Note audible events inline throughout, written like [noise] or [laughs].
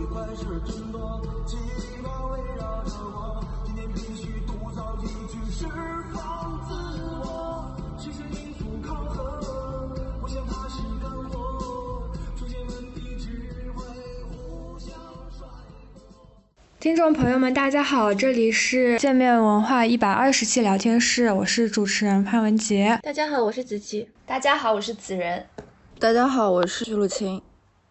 寂寞围绕着我，今天必须独造一句释放自我，实现因素考核，我想它是干货，出现问题只会互相甩锅。听众朋友们，大家好，这里是界面文化一百二十期聊天室，我是主持人潘文杰。大家好，我是子琪。大家好，我是子仁。大家好，我是徐露青。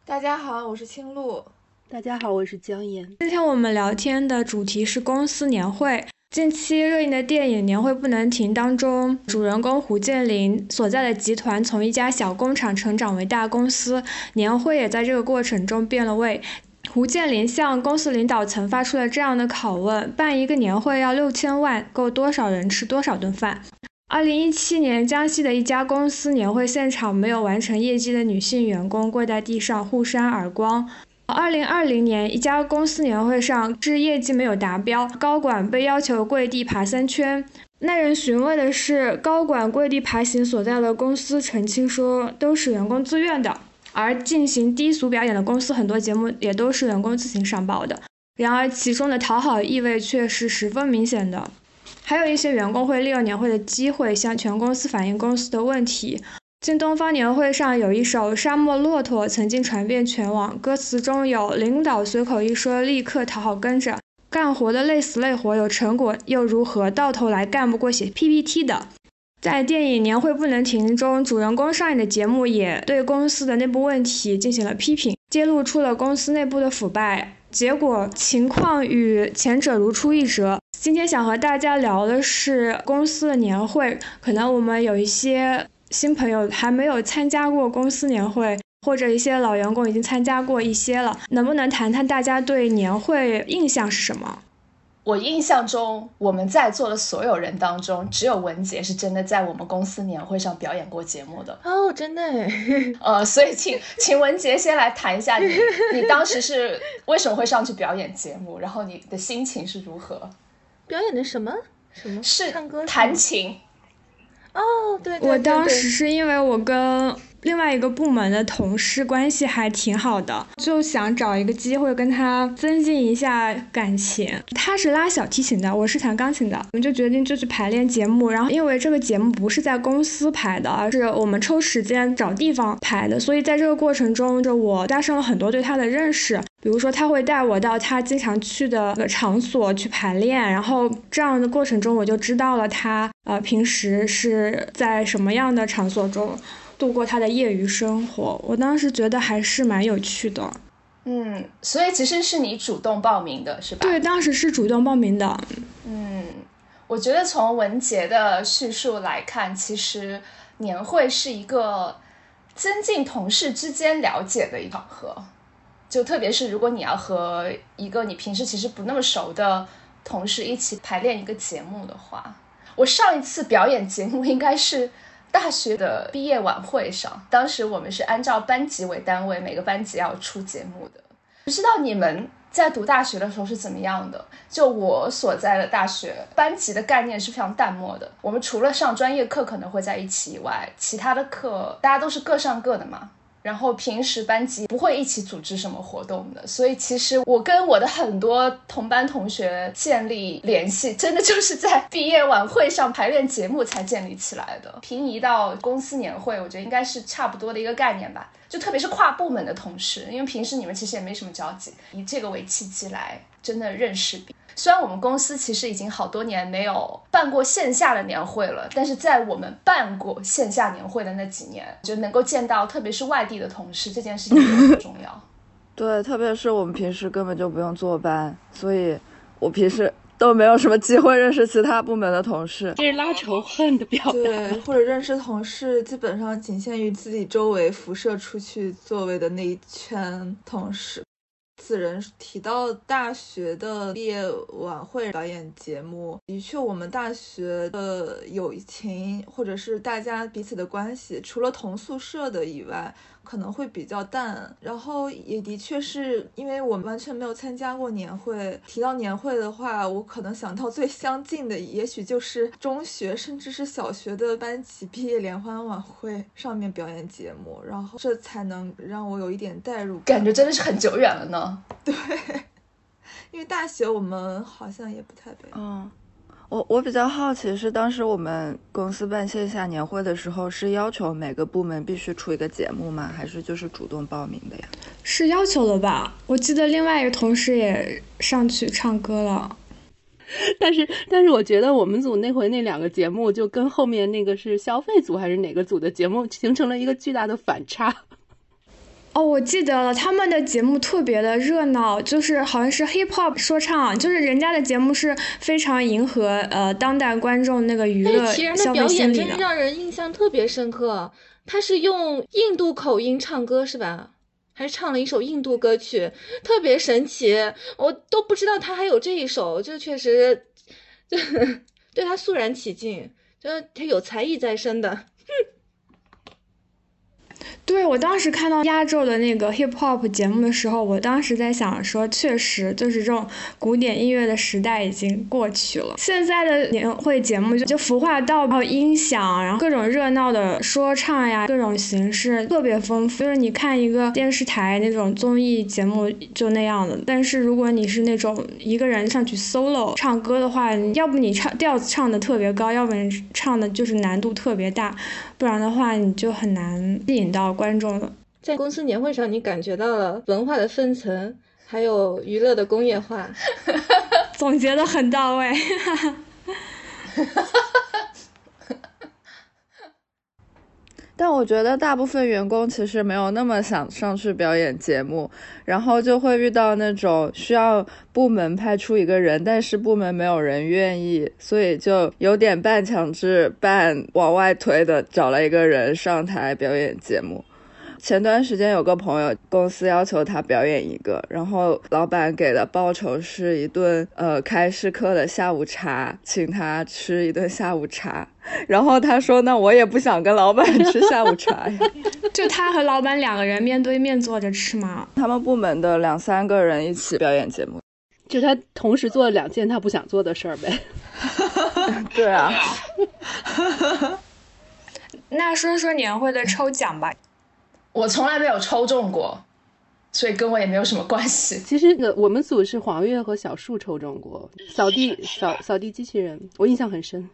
大家好，我是青露。大家好，我是姜岩。今天我们聊天的主题是公司年会。近期热映的电影《年会不能停》当中，主人公胡建林所在的集团从一家小工厂成长为大公司，年会也在这个过程中变了味。胡建林向公司领导层发出了这样的拷问：办一个年会要六千万，够多少人吃多少顿饭？二零一七年，江西的一家公司年会现场，没有完成业绩的女性员工跪在地上互扇耳光。二零二零年，一家公司年会上，致业绩没有达标，高管被要求跪地爬三圈。耐人寻味的是，高管跪地爬行所在的公司澄清说，都是员工自愿的。而进行低俗表演的公司，很多节目也都是员工自行上报的。然而，其中的讨好意味却是十分明显的。还有一些员工会利用年会的机会向全公司反映公司的问题。京东方年会上有一首《沙漠骆驼》，曾经传遍全网，歌词中有“领导随口一说，立刻讨好跟着，干活的累死累活，有成果又如何？到头来干不过写 PPT 的。”在电影《年会不能停》中，主人公上演的节目也对公司的内部问题进行了批评，揭露出了公司内部的腐败，结果情况与前者如出一辙。今天想和大家聊的是公司的年会，可能我们有一些新朋友还没有参加过公司年会，或者一些老员工已经参加过一些了，能不能谈谈大家对年会印象是什么？我印象中，我们在座的所有人当中，只有文杰是真的在我们公司年会上表演过节目的。哦，真的。[laughs] 呃，所以请请文杰先来谈一下你，你当时是为什么会上去表演节目，然后你的心情是如何？表演的什么？什么？是唱歌？弹琴。哦，对对。我当时是因为我跟。另外一个部门的同事关系还挺好的，就想找一个机会跟他增进一下感情。他是拉小提琴的，我是弹钢琴的，我们就决定就去排练节目。然后因为这个节目不是在公司排的，而是我们抽时间找地方排的，所以在这个过程中，就我加深了很多对他的认识。比如说，他会带我到他经常去的场所去排练，然后这样的过程中，我就知道了他呃平时是在什么样的场所中。度过他的业余生活，我当时觉得还是蛮有趣的。嗯，所以其实是你主动报名的，是吧？对，当时是主动报名的。嗯，我觉得从文杰的叙述来看，其实年会是一个增进同事之间了解的一场合，就特别是如果你要和一个你平时其实不那么熟的同事一起排练一个节目的话，我上一次表演节目应该是。大学的毕业晚会上，当时我们是按照班级为单位，每个班级要出节目的。不知道你们在读大学的时候是怎么样的？就我所在的大学，班级的概念是非常淡漠的。我们除了上专业课可能会在一起以外，其他的课大家都是各上各的嘛。然后平时班级不会一起组织什么活动的，所以其实我跟我的很多同班同学建立联系，真的就是在毕业晚会上排练节目才建立起来的。平移到公司年会，我觉得应该是差不多的一个概念吧。就特别是跨部门的同事，因为平时你们其实也没什么交集，以这个为契机来真的认识。虽然我们公司其实已经好多年没有办过线下的年会了，但是在我们办过线下年会的那几年，就能够见到，特别是外地的同事，这件事情很重要。[laughs] 对，特别是我们平时根本就不用坐班，所以我平时都没有什么机会认识其他部门的同事，这是拉仇恨的表达。对，或者认识同事，基本上仅限于自己周围辐射出去座位的那一圈同事。此人提到大学的毕业晚会表演节目，的确，我们大学的友情或者是大家彼此的关系，除了同宿舍的以外，可能会比较淡。然后也的确是因为我完全没有参加过年会，提到年会的话，我可能想到最相近的，也许就是中学甚至是小学的班级毕业联欢晚会上面表演节目，然后这才能让我有一点代入感觉真的是很久远了呢。[laughs] 对，因为大学我们好像也不太表演。嗯。我我比较好奇是，当时我们公司办线下年会的时候，是要求每个部门必须出一个节目吗？还是就是主动报名的呀？是要求的吧？我记得另外一个同事也上去唱歌了。[laughs] 但是，但是我觉得我们组那回那两个节目，就跟后面那个是消费组还是哪个组的节目，形成了一个巨大的反差。哦，我记得了，他们的节目特别的热闹，就是好像是 hip hop 说唱，就是人家的节目是非常迎合呃当代观众那个娱乐消费心理的。让人印象特别深刻，他是用印度口音唱歌是吧？还是唱了一首印度歌曲，特别神奇，我都不知道他还有这一首，就确实，[laughs] 就对他肃然起敬，就是他有才艺在身的。对我当时看到压轴的那个 hip hop 节目的时候，我当时在想说，确实就是这种古典音乐的时代已经过去了。现在的年会节目就就孵化到还有音响，然后各种热闹的说唱呀，各种形式特别丰富。就是你看一个电视台那种综艺节目就那样的，但是如果你是那种一个人上去 solo 唱歌的话，要不你唱调子唱的特别高，要不你唱的就是难度特别大，不然的话你就很难吸引到。观众了，在公司年会上，你感觉到了文化的分层，还有娱乐的工业化，[laughs] 总结的很到位。[laughs] 但我觉得大部分员工其实没有那么想上去表演节目，然后就会遇到那种需要部门派出一个人，但是部门没有人愿意，所以就有点半强制半往外推的找了一个人上台表演节目。前段时间有个朋友公司要求他表演一个，然后老板给的报酬是一顿呃开市课的下午茶，请他吃一顿下午茶。[laughs] 然后他说：“那我也不想跟老板吃下午茶呀。[laughs] ”就他和老板两个人面对面坐着吃吗？他们部门的两三个人一起表演节目，就他同时做了两件他不想做的事儿呗。[laughs] 对啊。那说说年会的抽奖吧。我从来没有抽中过，所以跟我也没有什么关系。其实，我们组是黄月和小树抽中过扫地扫扫地机器人，我印象很深。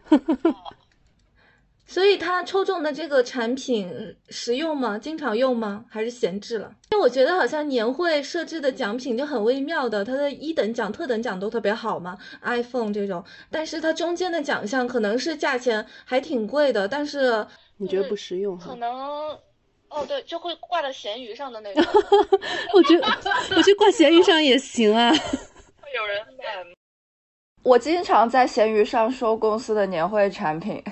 所以他抽中的这个产品实用吗？经常用吗？还是闲置了？因为我觉得好像年会设置的奖品就很微妙的，它的一等奖、特等奖都特别好嘛，iPhone 这种，但是它中间的奖项可能是价钱还挺贵的，但是你觉得不实用？可能。哦，对，就会挂在闲鱼上的那种。[laughs] 我觉得，我觉得挂闲鱼上也行啊。会有人买。我经常在闲鱼上收公司的年会产品，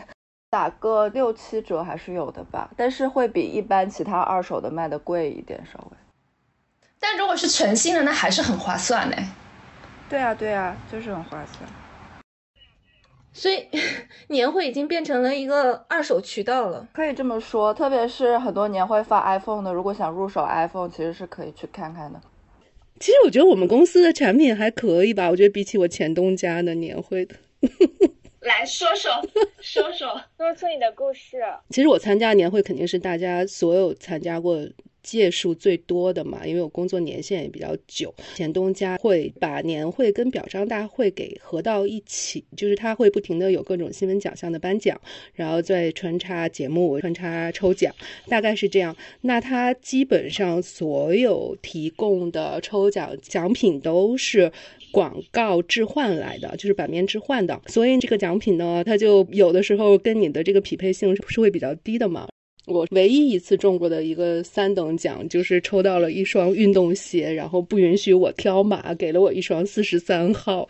打个六七折还是有的吧，但是会比一般其他二手的卖的贵一点，稍微。但如果是全新的，那还是很划算嘞。对啊，对啊，就是很划算。所以 [laughs] 年会已经变成了一个二手渠道了，可以这么说。特别是很多年会发 iPhone 的，如果想入手 iPhone，其实是可以去看看的。其实我觉得我们公司的产品还可以吧，我觉得比起我前东家的年会的，[laughs] 来说说说说说出你的故事。[laughs] 其实我参加年会肯定是大家所有参加过。届数最多的嘛，因为我工作年限也比较久。前东家会把年会跟表彰大会给合到一起，就是他会不停的有各种新闻奖项的颁奖，然后再穿插节目、穿插抽奖，大概是这样。那他基本上所有提供的抽奖奖品都是广告置换来的，就是版面置换的，所以这个奖品呢，它就有的时候跟你的这个匹配性是会比较低的嘛。我唯一一次中过的一个三等奖，就是抽到了一双运动鞋，然后不允许我挑码，给了我一双四十三号。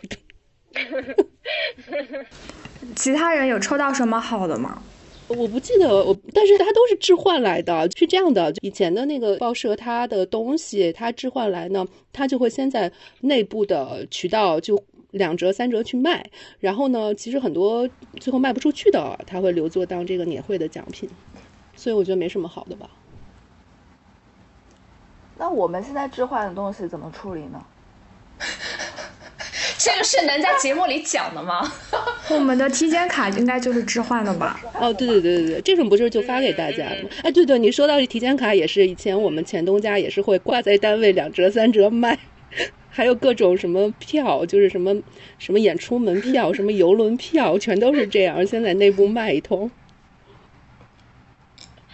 [laughs] 其他人有抽到什么好的吗？我不记得，我但是他都是置换来的，是这样的。以前的那个报社，他的东西他置换来呢，他就会先在内部的渠道就两折三折去卖，然后呢，其实很多最后卖不出去的，他会留作当这个年会的奖品。所以我觉得没什么好的吧。那我们现在置换的东西怎么处理呢？[laughs] 这个是能在节目里讲的吗？[laughs] 我们的体检卡应该就是置换的吧？哦，对对对对对，这种不是就发给大家的吗？哎，对对，你说到这体检卡也是，以前我们前东家也是会挂在单位两折三折卖，[laughs] 还有各种什么票，就是什么什么演出门票、什么游轮票，全都是这样，先在内部卖一通。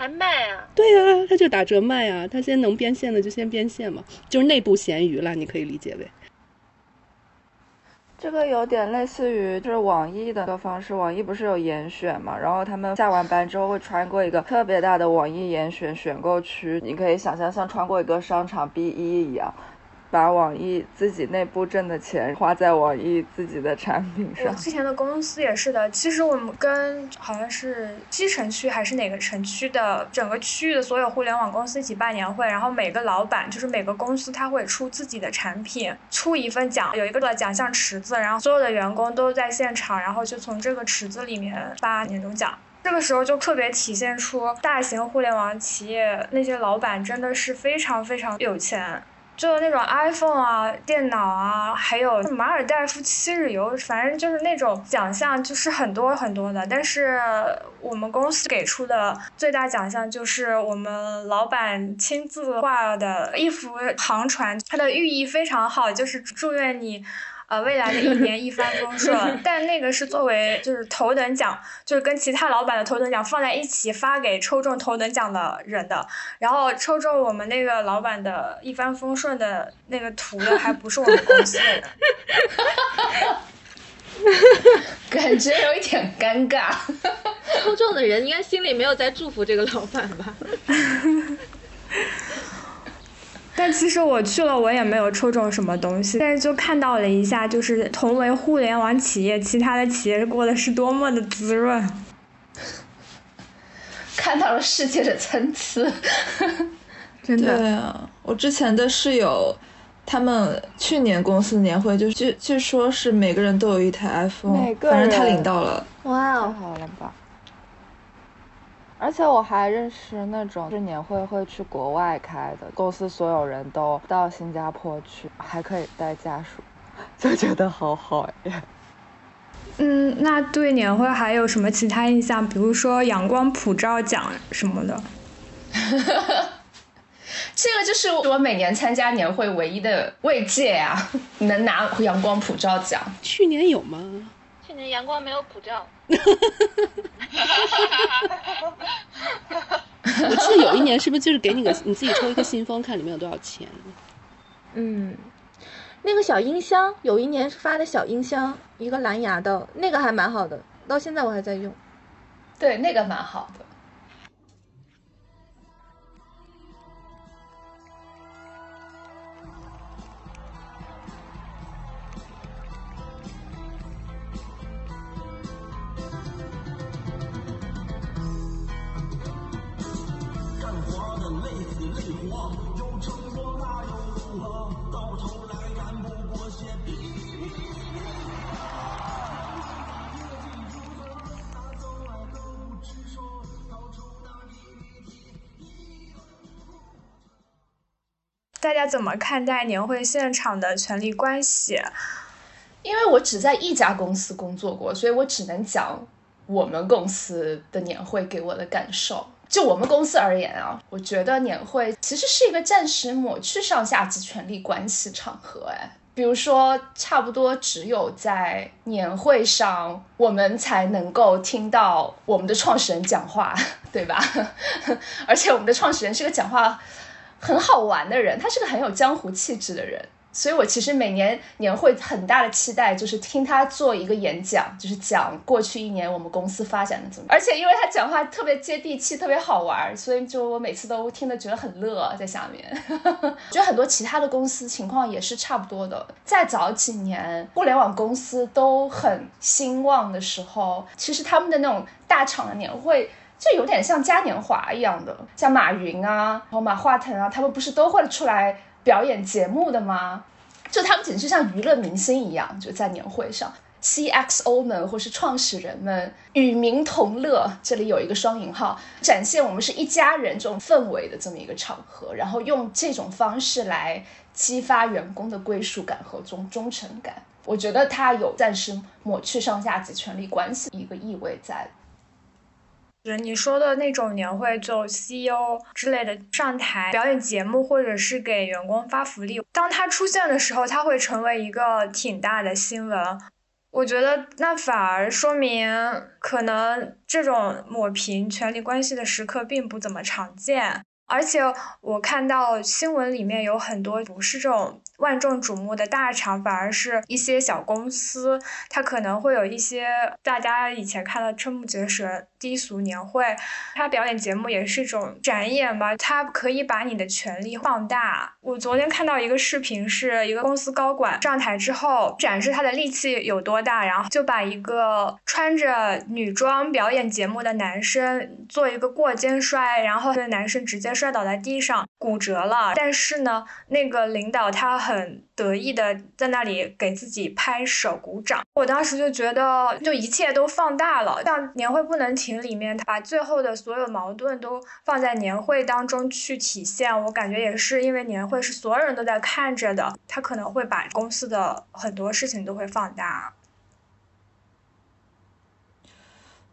还卖啊？对啊，他就打折卖啊，他先能变现的就先变现嘛，就是内部闲鱼了，你可以理解为。这个有点类似于就是网易的一个方式，网易不是有严选嘛？然后他们下完班之后会穿过一个特别大的网易严选选购区，你可以想象像穿过一个商场 B 一一样。把网易自己内部挣的钱花在网易自己的产品我上。之前的公司也是的，其实我们跟好像是西城区还是哪个城区的整个区域的所有互联网公司一起办年会，然后每个老板就是每个公司他会出自己的产品，出一份奖，有一个奖项池子，然后所有的员工都在现场，然后就从这个池子里面发年终奖。这个时候就特别体现出大型互联网企业那些老板真的是非常非常有钱。就那种 iPhone 啊、电脑啊，还有马尔代夫七日游，反正就是那种奖项，就是很多很多的。但是我们公司给出的最大奖项就是我们老板亲自画的一幅航船，它的寓意非常好，就是祝愿你。呃，未来的一年一帆风顺，[laughs] 但那个是作为就是头等奖，就是跟其他老板的头等奖放在一起发给抽中头等奖的人的。然后抽中我们那个老板的一帆风顺的那个图的，还不是我们公司的人。[laughs] [laughs] 感觉有一点尴尬。抽中的人应该心里没有在祝福这个老板吧？但其实我去了，我也没有抽中什么东西，但是就看到了一下，就是同为互联网企业，其他的企业过得是多么的滋润。看到了世界的参差。真的，对啊，我之前的室友，他们去年公司年会就据据说是每个人都有一台 iPhone，每个反正他领到了。哇哦，好了吧！而且我还认识那种是年会会去国外开的，公司所有人都到新加坡去，还可以带家属，[laughs] 就觉得好好呀。嗯，那对年会还有什么其他印象？比如说阳光普照奖什么的。[laughs] 这个就是我每年参加年会唯一的慰藉啊，[laughs] 能拿阳光普照奖。去年有吗？去年阳光没有普照，我记得有一年是不是就是给你个你自己抽一个信封，看里面有多少钱？嗯，那个小音箱有一年是发的小音箱，一个蓝牙的，那个还蛮好的，到现在我还在用。对，那个蛮好的。大家怎么看待年会现场的权力关系？因为我只在一家公司工作过，所以我只能讲我们公司的年会给我的感受。就我们公司而言啊，我觉得年会其实是一个暂时抹去上下级权力关系场合。哎，比如说，差不多只有在年会上，我们才能够听到我们的创始人讲话，[laughs] 对吧？[laughs] 而且我们的创始人是个讲话很好玩的人，他是个很有江湖气质的人。所以我其实每年年会很大的期待就是听他做一个演讲，就是讲过去一年我们公司发展的怎么。而且因为他讲话特别接地气，特别好玩，所以就我每次都听得觉得很乐，在下面。[laughs] 觉得很多其他的公司情况也是差不多的。再早几年，互联网公司都很兴旺的时候，其实他们的那种大厂的年会。就有点像嘉年华一样的，像马云啊，然后马化腾啊，他们不是都会出来表演节目的吗？就他们简直像娱乐明星一样，就在年会上。CXO 们或是创始人们与民同乐，这里有一个双引号，展现我们是一家人这种氛围的这么一个场合，然后用这种方式来激发员工的归属感和忠忠诚感。我觉得它有暂时抹去上下级权力关系一个意味在。是你说的那种年会，就 CEO 之类的上台表演节目，或者是给员工发福利。当他出现的时候，他会成为一个挺大的新闻。我觉得那反而说明，可能这种抹平权力关系的时刻并不怎么常见。而且我看到新闻里面有很多不是这种万众瞩目的大厂，反而是一些小公司，它可能会有一些大家以前看的瞠目结舌。低俗年会，它表演节目也是一种展演吧，它可以把你的权利放大。我昨天看到一个视频，是一个公司高管上台之后展示他的力气有多大，然后就把一个穿着女装表演节目的男生做一个过肩摔，然后那个男生直接摔倒在地上骨折了。但是呢，那个领导他很。很得意的在那里给自己拍手鼓掌，我当时就觉得，就一切都放大了。像年会不能停里面，他把最后的所有矛盾都放在年会当中去体现，我感觉也是因为年会是所有人都在看着的，他可能会把公司的很多事情都会放大。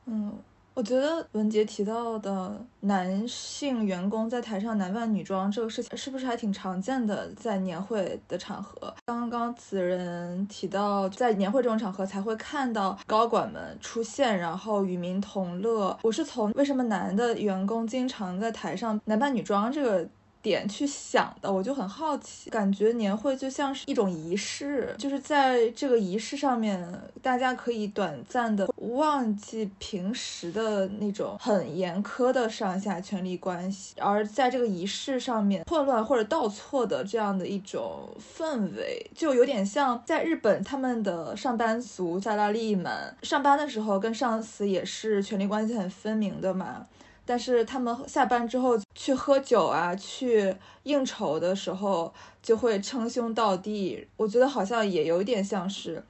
嗯。我觉得文杰提到的男性员工在台上男扮女装这个事情，是不是还挺常见的？在年会的场合，刚刚此人提到，在年会这种场合才会看到高管们出现，然后与民同乐。我是从为什么男的员工经常在台上男扮女装这个。点去想的，我就很好奇，感觉年会就像是一种仪式，就是在这个仪式上面，大家可以短暂的忘记平时的那种很严苛的上下权力关系，而在这个仪式上面混乱或者倒错的这样的一种氛围，就有点像在日本他们的上班族萨拉利们上班的时候跟上司也是权力关系很分明的嘛。但是他们下班之后去喝酒啊，去应酬的时候就会称兄道弟，我觉得好像也有点像是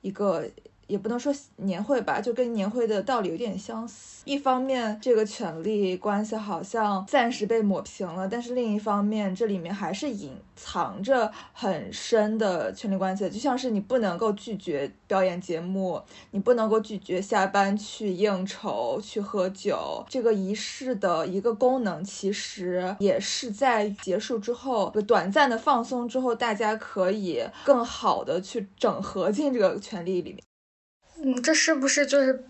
一个。也不能说年会吧，就跟年会的道理有点相似。一方面，这个权力关系好像暂时被抹平了，但是另一方面，这里面还是隐藏着很深的权力关系。就像是你不能够拒绝表演节目，你不能够拒绝下班去应酬、去喝酒。这个仪式的一个功能，其实也是在结束之后，短暂的放松之后，大家可以更好的去整合进这个权力里面。嗯，这是不是就是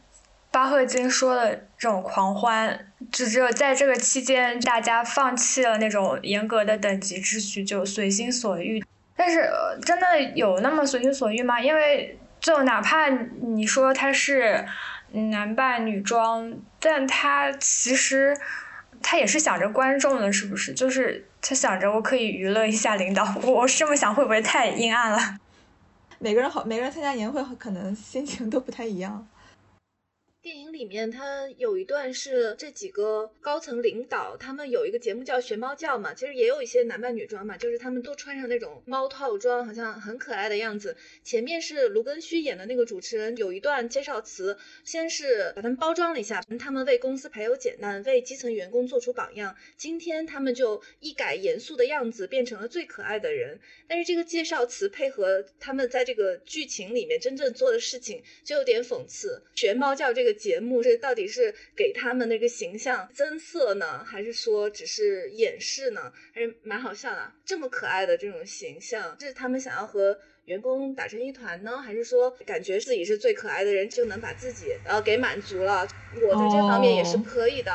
巴赫金说的这种狂欢？就只有在这个期间，大家放弃了那种严格的等级秩序，就随心所欲。但是真的有那么随心所欲吗？因为就哪怕你说他是男扮女装，但他其实他也是想着观众的，是不是？就是他想着我可以娱乐一下领导。我是这么想，会不会太阴暗了？每个人好，每个人参加年会可能心情都不太一样。电影里面，它有一段是这几个高层领导，他们有一个节目叫学猫叫嘛，其实也有一些男扮女装嘛，就是他们都穿上那种猫套装，好像很可爱的样子。前面是卢庚戌演的那个主持人，有一段介绍词，先是把他们包装了一下，他们为公司排忧解难，为基层员工做出榜样。今天他们就一改严肃的样子，变成了最可爱的人。但是这个介绍词配合他们在这个剧情里面真正做的事情，就有点讽刺。学猫叫这个。节目是到底是给他们那个形象增色呢，还是说只是掩饰呢？还是蛮好笑的，这么可爱的这种形象，是他们想要和员工打成一团呢，还是说感觉自己是最可爱的人就能把自己呃给满足了？我在这方面也是可以的。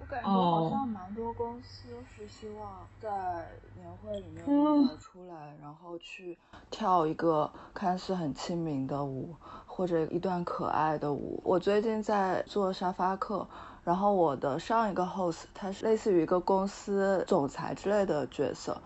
我感觉好像蛮多公司是希望在年会里面出来，然后去跳一个看似很亲民的舞。或者一段可爱的舞。我最近在做沙发客，然后我的上一个 host 他是类似于一个公司总裁之类的角色，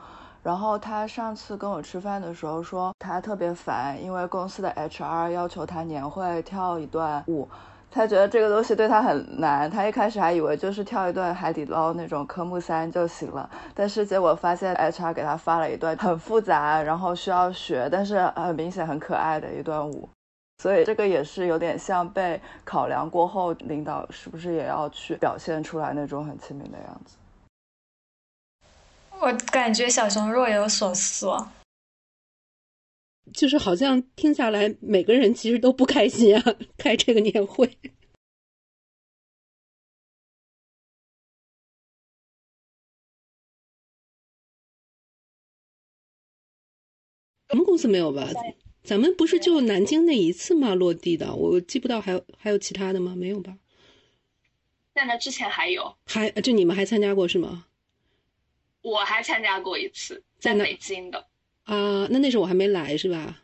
然后他上次跟我吃饭的时候说他特别烦，因为公司的 HR 要求他年会跳一段舞，他觉得这个东西对他很难。他一开始还以为就是跳一段海底捞那种科目三就行了，但是结果发现 HR 给他发了一段很复杂，然后需要学，但是很明显很可爱的一段舞。所以这个也是有点像被考量过后，领导是不是也要去表现出来那种很亲民的样子？我感觉小熊若有所思，就是好像听下来，每个人其实都不开心啊，开这个年会。我们公司没有吧？咱们不是就南京那一次吗？落地的，我记不到还有还有其他的吗？没有吧？在那之前还有，还就你们还参加过是吗？我还参加过一次，在北京的。啊，那那时候我还没来是吧？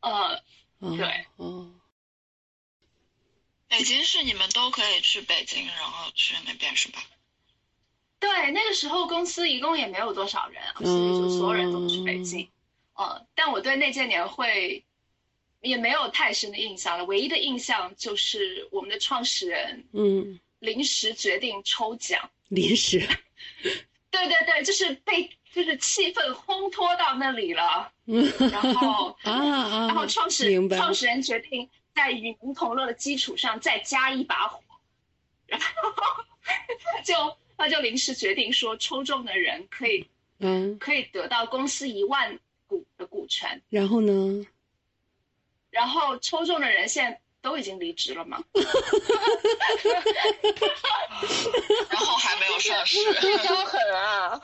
呃，哦、对，哦，北京市你们都可以去北京，然后去那边是吧？对，那个时候公司一共也没有多少人，所以就所有人都去北京。呃，但我对那届年会也没有太深的印象了，唯一的印象就是我们的创始人嗯，临时决定抽奖。[laughs] 临时，[laughs] 对对对，就是被就是气氛烘托到那里了，嗯，[laughs] 然后啊啊，然后创始明白。创始人决定在与民同乐的基础上再加一把火，然后他就他就临时决定说，抽中的人可以嗯，可以得到公司一万股的股权，然后呢？然后抽中的人现在都已经离职了嘛，[laughs] 然后还没有上市。这招狠啊！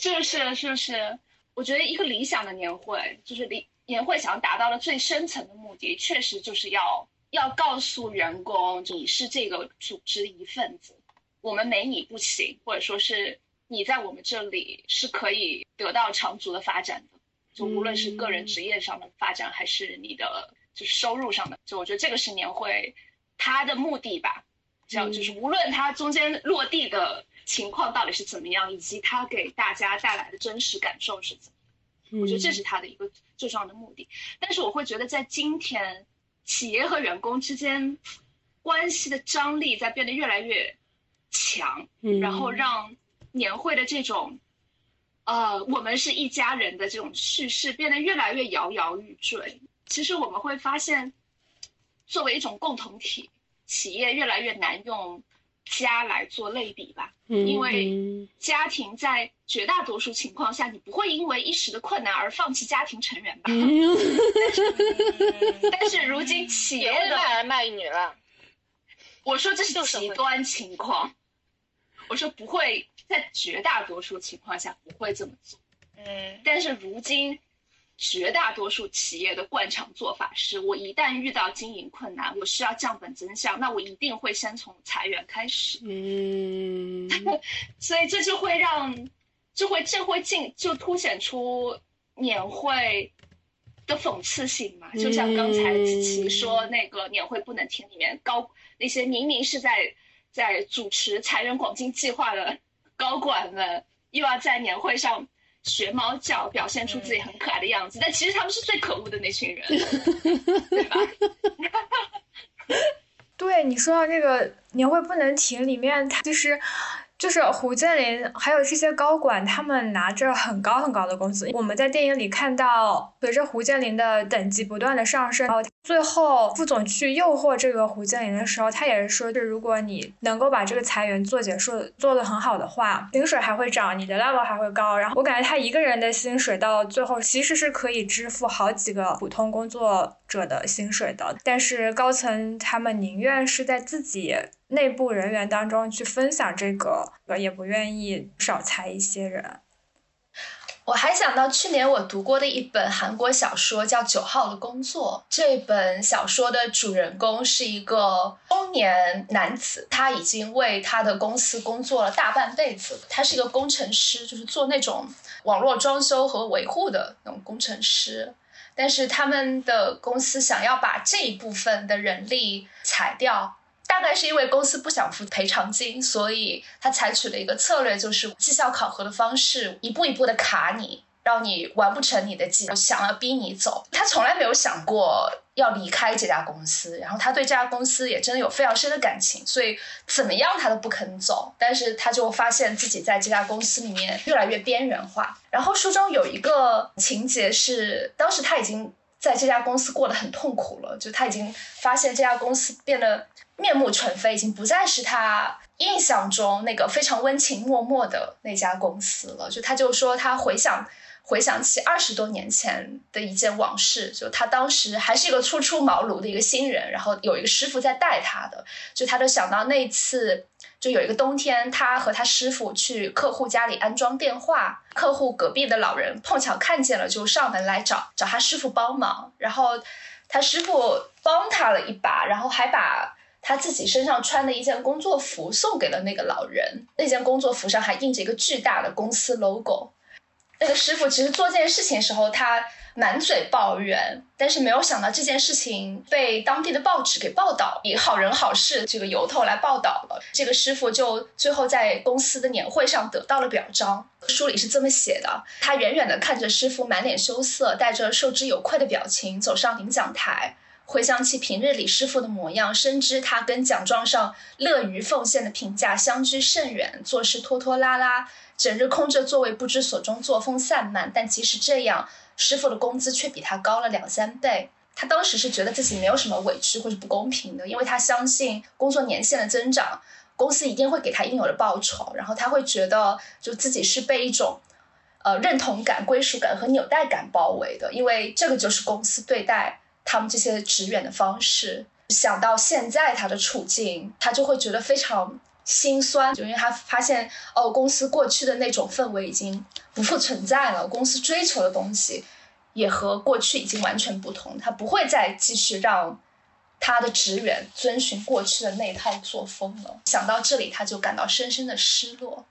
是不是？是不是？我觉得一个理想的年会，就是理年会想要达到的最深层的目的，确实就是要要告诉员工，你是这个组织的一份子，我们没你不行，或者说是你在我们这里是可以得到长足的发展的，就无论是个人职业上的发展，还是你的就是收入上的，就我觉得这个是年会它的目的吧。这样就是无论它中间落地的情况到底是怎么样，以及它给大家带来的真实感受是怎么样，我觉得这是它的一个最重要的目的。但是我会觉得，在今天，企业和员工之间关系的张力在变得越来越强，嗯，然后让年会的这种，呃，我们是一家人的这种叙事变得越来越摇摇欲坠。其实我们会发现，作为一种共同体，企业越来越难用家来做类比吧，嗯因为嗯家庭在绝大多数情况下，你不会因为一时的困难而放弃家庭成员吧？嗯但是如今企业的卖儿卖女了。我说这是极端情况，我说不会在绝大多数情况下不会这么做，嗯，但是如今绝大多数企业的惯常做法是，我一旦遇到经营困难，我需要降本增效，那我一定会先从裁员开始，嗯，[laughs] 所以这就会让，就会这会进就凸显出年会。的讽刺性嘛，就像刚才子琪说那个年会不能停里面高那些明明是在在主持财源广进计划的高管们，又要在年会上学猫叫，表现出自己很可爱的样子，但其实他们是最可恶的那群人，[laughs] 对吧？[laughs] 对你说到这个年会不能停里面，他就是。就是胡建林还有这些高管，他们拿着很高很高的工资。我们在电影里看到，随着胡建林的等级不断的上升，然后最后副总去诱惑这个胡建林的时候，他也是说，就如果你能够把这个裁员做结束，做得很好的话，薪水还会涨，你的 level 还会高。然后我感觉他一个人的薪水到最后其实是可以支付好几个普通工作者的薪水的，但是高层他们宁愿是在自己。内部人员当中去分享这个，也不愿意少裁一些人。我还想到去年我读过的一本韩国小说，叫《九号的工作》。这本小说的主人公是一个中年男子，他已经为他的公司工作了大半辈子。他是一个工程师，就是做那种网络装修和维护的那种工程师。但是他们的公司想要把这一部分的人力裁掉。大概是因为公司不想付赔偿金，所以他采取了一个策略，就是绩效考核的方式，一步一步的卡你，让你完不成你的绩，想要逼你走。他从来没有想过要离开这家公司，然后他对这家公司也真的有非常深的感情，所以怎么样他都不肯走。但是他就发现自己在这家公司里面越来越边缘化。然后书中有一个情节是，当时他已经。在这家公司过得很痛苦了，就他已经发现这家公司变得面目全非，已经不再是他印象中那个非常温情脉脉的那家公司了。就他就说他回想回想起二十多年前的一件往事，就他当时还是一个初出茅庐的一个新人，然后有一个师傅在带他的，就他就想到那次。就有一个冬天，他和他师傅去客户家里安装电话，客户隔壁的老人碰巧看见了，就上门来找找他师傅帮忙。然后他师傅帮他了一把，然后还把他自己身上穿的一件工作服送给了那个老人。那件工作服上还印着一个巨大的公司 logo。那个师傅其实做这件事情的时候，他。满嘴抱怨，但是没有想到这件事情被当地的报纸给报道，以好人好事这个由头来报道了。这个师傅就最后在公司的年会上得到了表彰。书里是这么写的：他远远的看着师傅满脸羞涩、带着受之有愧的表情走上领奖台，回想起平日里师傅的模样，深知他跟奖状上乐于奉献的评价相距甚远，做事拖拖拉拉，整日空着座位，不知所终，作风散漫。但即使这样。师傅的工资却比他高了两三倍，他当时是觉得自己没有什么委屈或者不公平的，因为他相信工作年限的增长，公司一定会给他应有的报酬，然后他会觉得就自己是被一种，呃认同感、归属感和纽带感包围的，因为这个就是公司对待他们这些职员的方式。想到现在他的处境，他就会觉得非常心酸，就因为他发现哦，公司过去的那种氛围已经。不复存在了。公司追求的东西也和过去已经完全不同，他不会再继续让他的职员遵循过去的那套作风了。想到这里，他就感到深深的失落。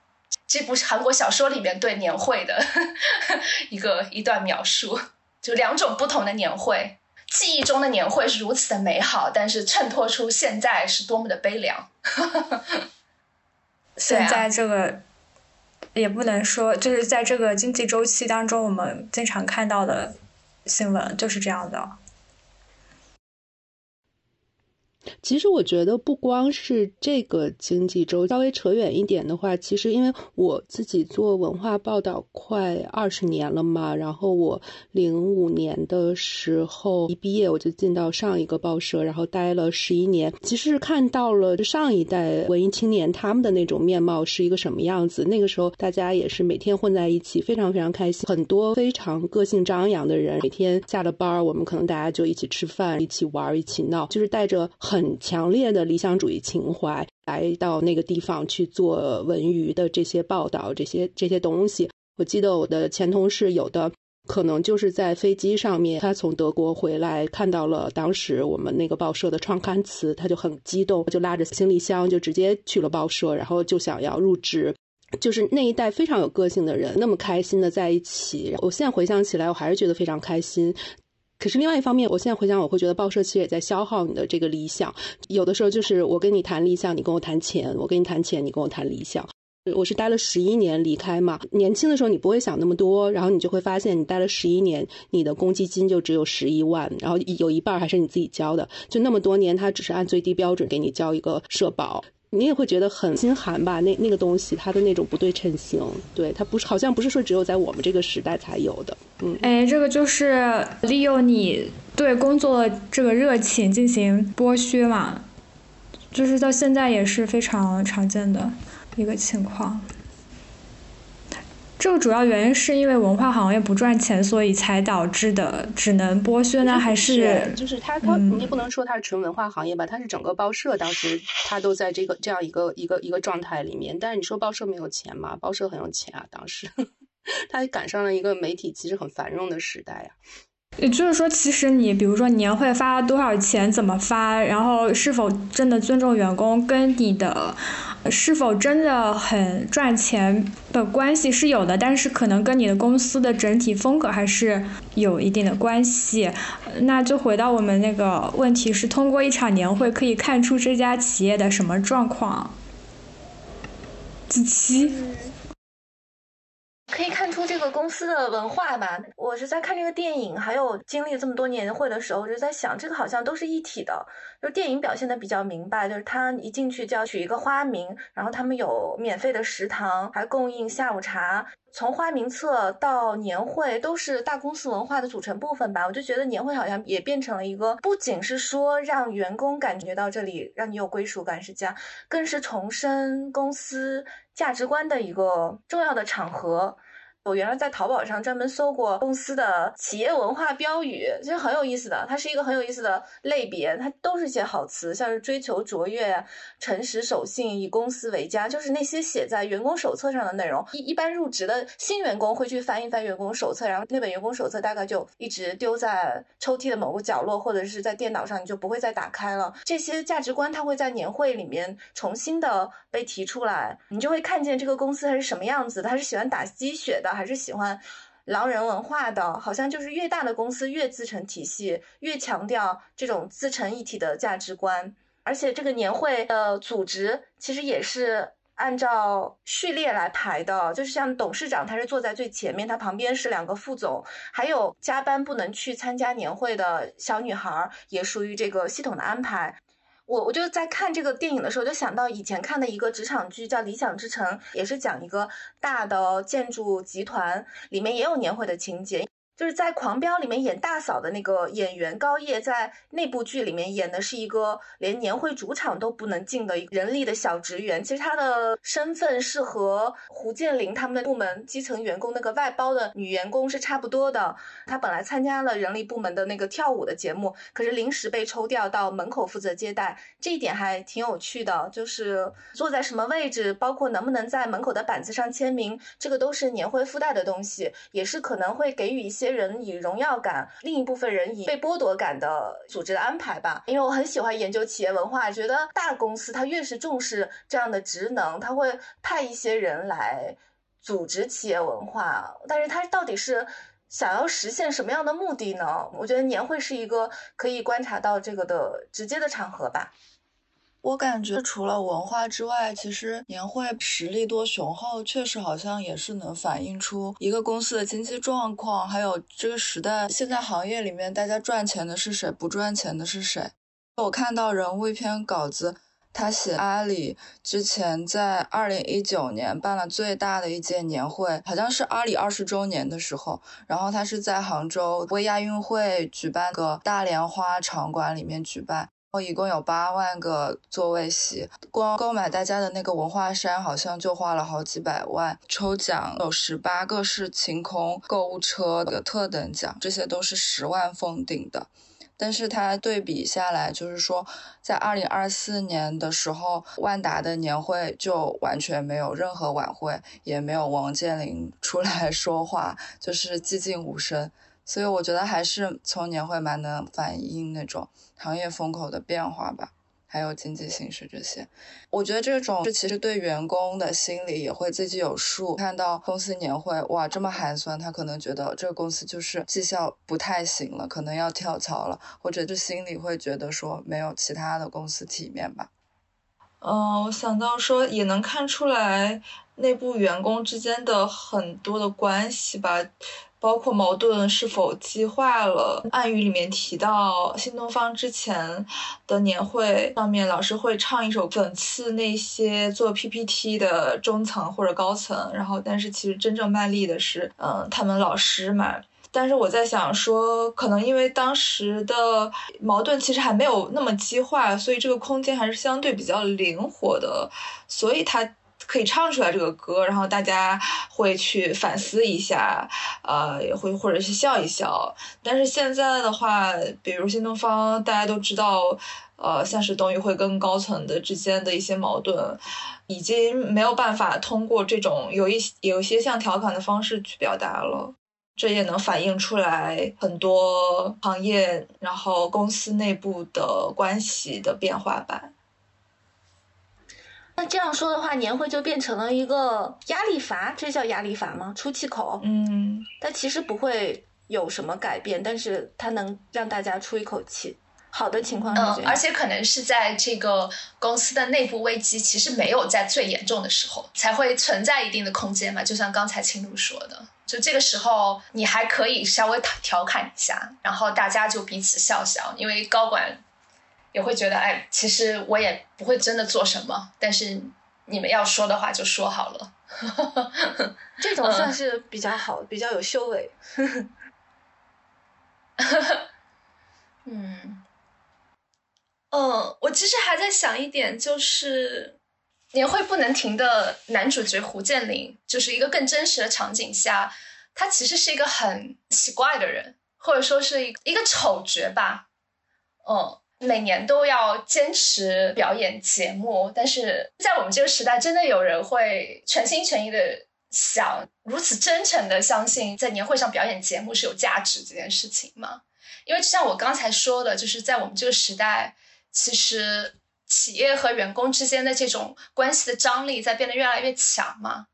这不是韩国小说里面对年会的呵 [laughs] 呵一个一段描述，就两种不同的年会。记忆中的年会是如此的美好，但是衬托出现在是多么的悲凉。现在这个。也不能说，就是在这个经济周期当中，我们经常看到的新闻就是这样的。其实我觉得不光是这个经济周，稍微扯远一点的话，其实因为我自己做文化报道快二十年了嘛，然后我零五年的时候一毕业我就进到上一个报社，然后待了十一年，其实看到了上一代文艺青年他们的那种面貌是一个什么样子。那个时候大家也是每天混在一起，非常非常开心，很多非常个性张扬的人，每天下了班儿我们可能大家就一起吃饭、一起玩、一起闹，就是带着很很。强烈的理想主义情怀，来到那个地方去做文娱的这些报道，这些这些东西。我记得我的前同事有的可能就是在飞机上面，他从德国回来，看到了当时我们那个报社的创刊词，他就很激动，就拉着行李箱就直接去了报社，然后就想要入职。就是那一代非常有个性的人，那么开心的在一起。我现在回想起来，我还是觉得非常开心。可是另外一方面，我现在回想，我会觉得报社其实也在消耗你的这个理想。有的时候就是我跟你谈理想，你跟我谈钱；我跟你谈钱，你跟我谈理想。我是待了十一年离开嘛，年轻的时候你不会想那么多，然后你就会发现，你待了十一年，你的公积金就只有十一万，然后有一半还是你自己交的。就那么多年，他只是按最低标准给你交一个社保。你也会觉得很心寒吧？那那个东西，它的那种不对称性，对它不是好像不是说只有在我们这个时代才有的。嗯，哎，这个就是利用你对工作这个热情进行剥削嘛，就是到现在也是非常常见的一个情况。这个主要原因是因为文化行业不赚钱，所以才导致的，只能剥削呢？还是就是它它你也不能说它是纯文化行业吧？它是整个报社当时它都在这个这样一个一个一个状态里面。但是你说报社没有钱吗？报社很有钱啊！当时 [laughs] 它赶上了一个媒体其实很繁荣的时代呀。也就是说，其实你比如说年会发多少钱，怎么发，然后是否真的尊重员工，跟你的是否真的很赚钱的关系是有的，但是可能跟你的公司的整体风格还是有一定的关系。那就回到我们那个问题，是通过一场年会可以看出这家企业的什么状况？子期。可以看出。这个公司的文化吧。我是在看这个电影，还有经历这么多年会的时候，我就在想，这个好像都是一体的。就电影表现的比较明白，就是他一进去就要取一个花名，然后他们有免费的食堂，还供应下午茶。从花名册到年会，都是大公司文化的组成部分吧。我就觉得年会好像也变成了一个，不仅是说让员工感觉到这里让你有归属感是这样，更是重申公司价值观的一个重要的场合。我原来在淘宝上专门搜过公司的企业文化标语，其实很有意思的。它是一个很有意思的类别，它都是些好词，像是追求卓越、诚实守信、以公司为家，就是那些写在员工手册上的内容。一一般入职的新员工会去翻一翻员工手册，然后那本员工手册大概就一直丢在抽屉的某个角落，或者是在电脑上，你就不会再打开了。这些价值观它会在年会里面重新的被提出来，你就会看见这个公司它是什么样子，它是喜欢打鸡血的。还是喜欢狼人文化的，好像就是越大的公司越自成体系，越强调这种自成一体的价值观。而且这个年会的组织其实也是按照序列来排的，就是像董事长他是坐在最前面，他旁边是两个副总，还有加班不能去参加年会的小女孩也属于这个系统的安排。我我就在看这个电影的时候，就想到以前看的一个职场剧，叫《理想之城》，也是讲一个大的建筑集团，里面也有年会的情节。就是在《狂飙》里面演大嫂的那个演员高叶，在那部剧里面演的是一个连年会主场都不能进的人力的小职员。其实他的身份是和胡建林他们的部门基层员工那个外包的女员工是差不多的。他本来参加了人力部门的那个跳舞的节目，可是临时被抽调到门口负责接待，这一点还挺有趣的。就是坐在什么位置，包括能不能在门口的板子上签名，这个都是年会附带的东西，也是可能会给予一些。人以荣耀感，另一部分人以被剥夺感的组织的安排吧。因为我很喜欢研究企业文化，觉得大公司它越是重视这样的职能，它会派一些人来组织企业文化。但是它到底是想要实现什么样的目的呢？我觉得年会是一个可以观察到这个的直接的场合吧。我感觉除了文化之外，其实年会实力多雄厚，确实好像也是能反映出一个公司的经济状况，还有这个时代现在行业里面大家赚钱的是谁，不赚钱的是谁。我看到人物一篇稿子，他写阿里之前在二零一九年办了最大的一届年会，好像是阿里二十周年的时候，然后他是在杭州为亚运会举办个大莲花场馆里面举办。后一共有八万个座位席，光购买大家的那个文化衫，好像就花了好几百万。抽奖有十八个是晴空购物车的特等奖，这些都是十万封顶的。但是它对比下来，就是说，在二零二四年的时候，万达的年会就完全没有任何晚会，也没有王健林出来 [laughs] 说话，就是寂静无声。所以我觉得还是从年会蛮能反映那种行业风口的变化吧，还有经济形势这些。我觉得这种这其实对员工的心理也会自己有数。看到公司年会哇这么寒酸，他可能觉得这个公司就是绩效不太行了，可能要跳槽了，或者是心里会觉得说没有其他的公司体面吧。嗯，我想到说也能看出来内部员工之间的很多的关系吧。包括矛盾是否激化了？暗语里面提到，新东方之前的年会上面，老师会唱一首讽刺那些做 PPT 的中层或者高层，然后但是其实真正卖力的是，嗯，他们老师嘛。但是我在想说，可能因为当时的矛盾其实还没有那么激化，所以这个空间还是相对比较灵活的，所以他。可以唱出来这个歌，然后大家会去反思一下，呃，也会或者是笑一笑。但是现在的话，比如新东方，大家都知道，呃，像是董宇辉跟高层的之间的一些矛盾，已经没有办法通过这种有一有一些像调侃的方式去表达了。这也能反映出来很多行业，然后公司内部的关系的变化吧。那这样说的话，年会就变成了一个压力阀，这叫压力阀吗？出气口。嗯，但其实不会有什么改变，但是它能让大家出一口气。好的情况是这嗯，而且可能是在这个公司的内部危机其实没有在最严重的时候，才会存在一定的空间嘛。就像刚才青露说的，就这个时候你还可以稍微调调侃一下，然后大家就彼此笑笑，因为高管也会觉得，哎，其实我也不会真的做什么，但是你们要说的话就说好了。[laughs] 这种算是比较好，比较有修为。[laughs] 嗯，嗯，我其实还在想一点，就是年会不能停的男主角胡建林，就是一个更真实的场景下，他其实是一个很奇怪的人，或者说是一一个丑角吧。嗯，每年都要坚持表演节目，但是在我们这个时代，真的有人会全心全意的想，如此真诚的相信在年会上表演节目是有价值这件事情吗？因为就像我刚才说的，就是在我们这个时代，其实企业和员工之间的这种关系的张力在变得越来越强嘛，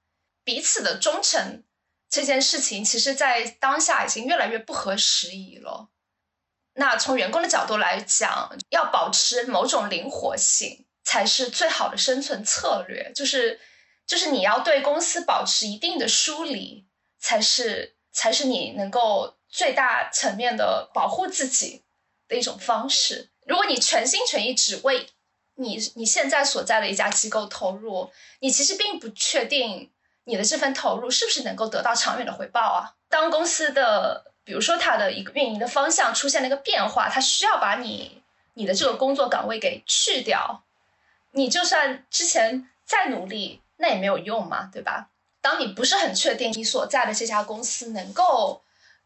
彼此的忠诚这件事情，其实在当下已经越来越不合时宜了。那从员工的角度来讲，要保持某种灵活性，才是最好的生存策略。就是就是你要对公司保持一定的疏离，才是才是你能够最大层面的保护自己的一种方式。如果你全心全意只为你你现在所在的一家机构投入，你其实并不确定你的这份投入是不是能够得到长远的回报啊。当公司的比如说它的一个运营的方向出现了一个变化，它需要把你你的这个工作岗位给去掉，你就算之前再努力，那也没有用嘛，对吧？当你不是很确定你所在的这家公司能够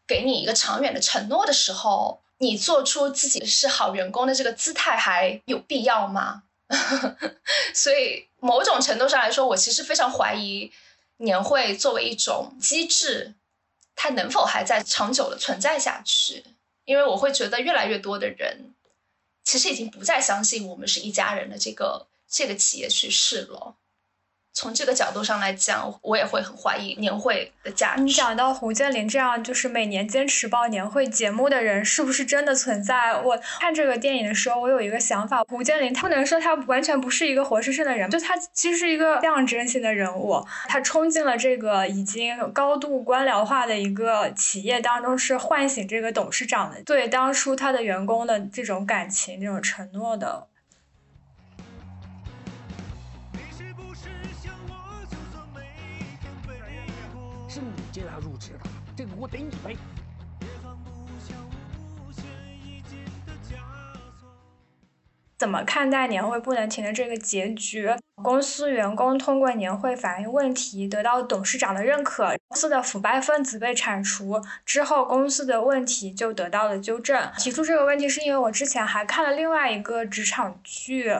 给你一个长远的承诺的时候，你做出自己是好员工的这个姿态还有必要吗？[laughs] 所以某种程度上来说，我其实非常怀疑年会作为一种机制。它能否还在长久的存在下去？因为我会觉得越来越多的人，其实已经不再相信我们是一家人的这个这个企业叙事了。从这个角度上来讲，我也会很怀疑年会的价值。你讲到胡建林这样，就是每年坚持报年会节目的人，是不是真的存在？我看这个电影的时候，我有一个想法：胡建林，他不能说他完全不是一个活生生的人，就他其实是一个象征性的人物。他冲进了这个已经高度官僚化的一个企业当中，是唤醒这个董事长的对当初他的员工的这种感情、这种承诺的。接他入职的，这个锅得你背。怎么看待年会不能停的这个结局？公司员工通过年会反映问题，得到董事长的认可，公司的腐败分子被铲除之后，公司的问题就得到了纠正。提出这个问题是因为我之前还看了另外一个职场剧，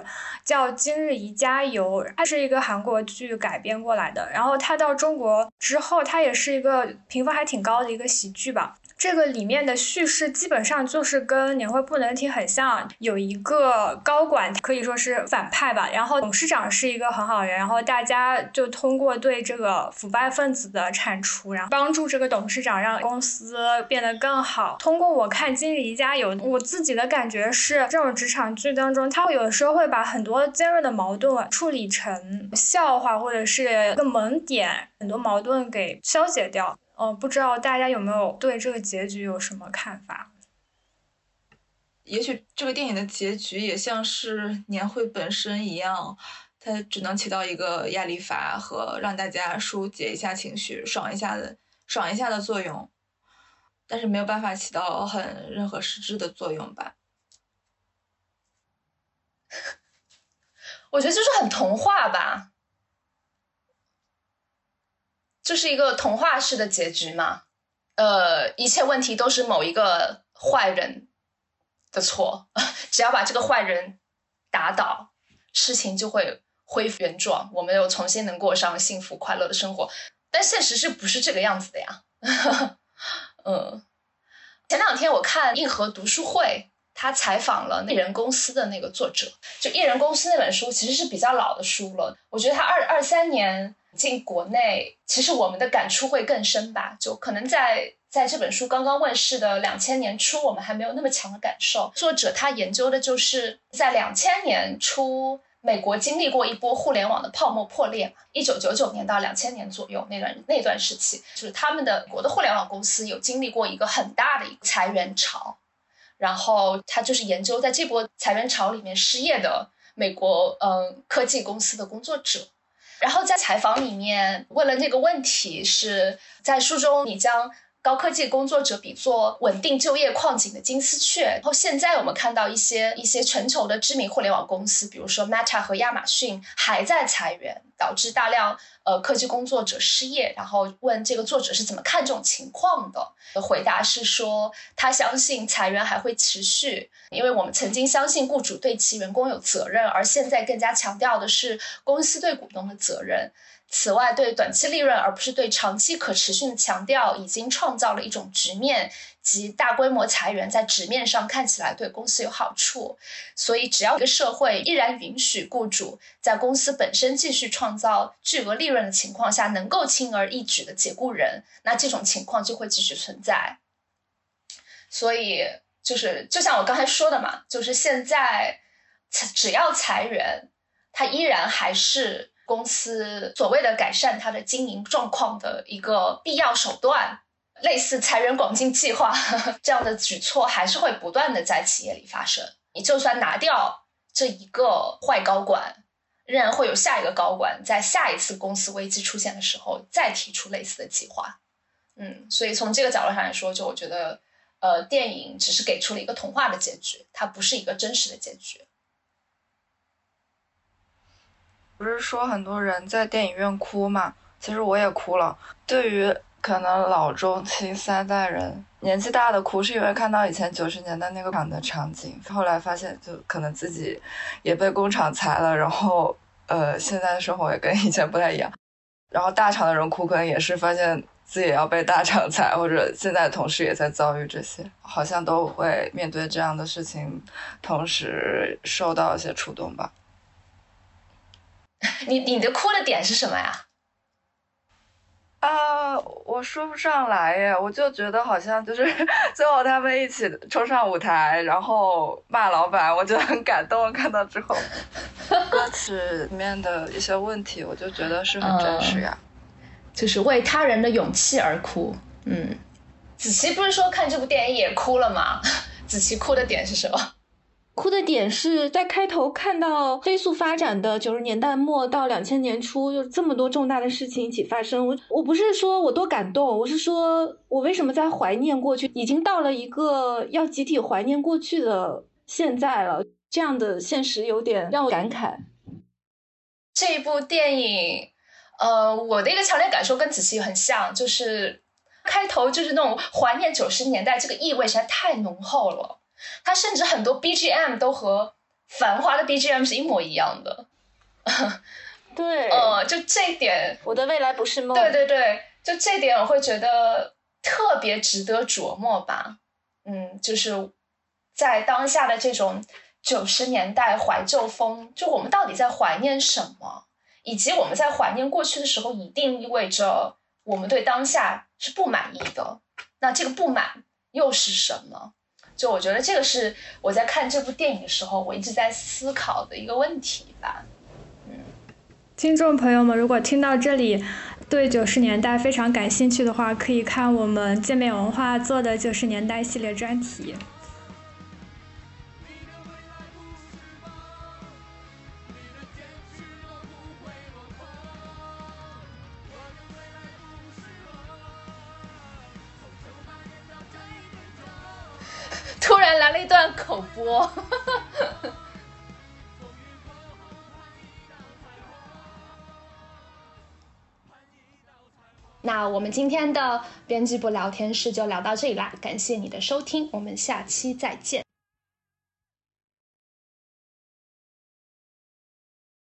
叫《今日宜家游》，它是一个韩国剧改编过来的。然后它到中国之后，它也是一个评分还挺高的一个喜剧吧。这个里面的叙事基本上就是跟年会不能停很像，有一个高管可以说是反派吧，然后董事长是一个很好人，然后大家就通过对这个腐败分子的铲除，然后帮助这个董事长让公司变得更好。通过我看《今日宜家有》，我自己的感觉是，这种职场剧当中，它会有时候会把很多尖锐的矛盾处理成笑话，或者是一个萌点，很多矛盾给消解掉。哦，不知道大家有没有对这个结局有什么看法？也许这个电影的结局也像是年会本身一样，它只能起到一个压力阀和让大家疏解一下情绪、爽一下的、爽一下的作用，但是没有办法起到很任何实质的作用吧。[laughs] 我觉得就是很童话吧。就是一个童话式的结局嘛，呃，一切问题都是某一个坏人的错，[laughs] 只要把这个坏人打倒，事情就会恢复原状，我们又重新能过上幸福快乐的生活。但现实是不是这个样子的呀？[laughs] 嗯，前两天我看硬核读书会，他采访了艺人公司的那个作者，就艺人公司那本书其实是比较老的书了，我觉得他二二三年。进国内，其实我们的感触会更深吧。就可能在在这本书刚刚问世的两千年初，我们还没有那么强的感受。作者他研究的就是在两千年初，美国经历过一波互联网的泡沫破裂嘛，一九九九年到两千年左右那段那段时期，就是他们的国的互联网公司有经历过一个很大的一个裁员潮，然后他就是研究在这波裁员潮里面失业的美国嗯科技公司的工作者。然后在采访里面问了那个问题，是在书中你将高科技工作者比作稳定就业矿井的金丝雀。然后现在我们看到一些一些全球的知名互联网公司，比如说 Meta 和亚马逊还在裁员，导致大量呃科技工作者失业。然后问这个作者是怎么看这种情况的？的回答是说他相信裁员还会持续，因为我们曾经相信雇主对其员工有责任，而现在更加强调的是公司对股东的责任。此外，对短期利润而不是对长期可持续的强调，已经创造了一种局面，即大规模裁员在纸面上看起来对公司有好处。所以，只要一个社会依然允许雇主在公司本身继续创造巨额利润的情况下，能够轻而易举的解雇人，那这种情况就会继续存在。所以，就是就像我刚才说的嘛，就是现在只要裁员，它依然还是。公司所谓的改善它的经营状况的一个必要手段，类似裁员广进计划 [laughs] 这样的举措，还是会不断的在企业里发生。你就算拿掉这一个坏高管，仍然会有下一个高管在下一次公司危机出现的时候再提出类似的计划。嗯，所以从这个角度上来说，就我觉得，呃，电影只是给出了一个童话的结局，它不是一个真实的结局。不是说很多人在电影院哭嘛？其实我也哭了。对于可能老中青三代人，年纪大的哭是因为看到以前九十年代那个厂的场景，后来发现就可能自己也被工厂裁了，然后呃，现在的生活也跟以前不太一样。然后大厂的人哭，可能也是发现自己也要被大厂裁，或者现在同事也在遭遇这些，好像都会面对这样的事情，同时受到一些触动吧。[laughs] 你你的哭的点是什么呀？啊，我说不上来耶，我就觉得好像就是 [laughs] 最后他们一起冲上舞台，然后骂老板，我就很感动。看到之后，[laughs] 歌词里面的一些问题，我就觉得是很真实呀，就是为他人的勇气而哭。嗯，子琪不是说看这部电影也哭了吗？子琪哭的点是什么？哭的点是在开头看到飞速发展的九十年代末到两千年初，就这么多重大的事情一起发生。我我不是说我多感动，我是说我为什么在怀念过去？已经到了一个要集体怀念过去的现在了，这样的现实有点让我感慨。这一部电影，呃，我的一个强烈感受跟子琪很像，就是开头就是那种怀念九十年代，这个意味实在太浓厚了。它甚至很多 BGM 都和《繁花》的 BGM 是一模一样的，对，呃，就这点，我的未来不是梦，对对对，就这点我会觉得特别值得琢磨吧，嗯，就是在当下的这种九十年代怀旧风，就我们到底在怀念什么，以及我们在怀念过去的时候，一定意味着我们对当下是不满意的，那这个不满又是什么？就我觉得这个是我在看这部电影的时候，我一直在思考的一个问题吧。嗯，听众朋友们，如果听到这里，对九十年代非常感兴趣的话，可以看我们界面文化做的九十年代系列专题。突然来了一段口播，[laughs] 那我们今天的编辑部聊天室就聊到这里啦，感谢你的收听，我们下期再见。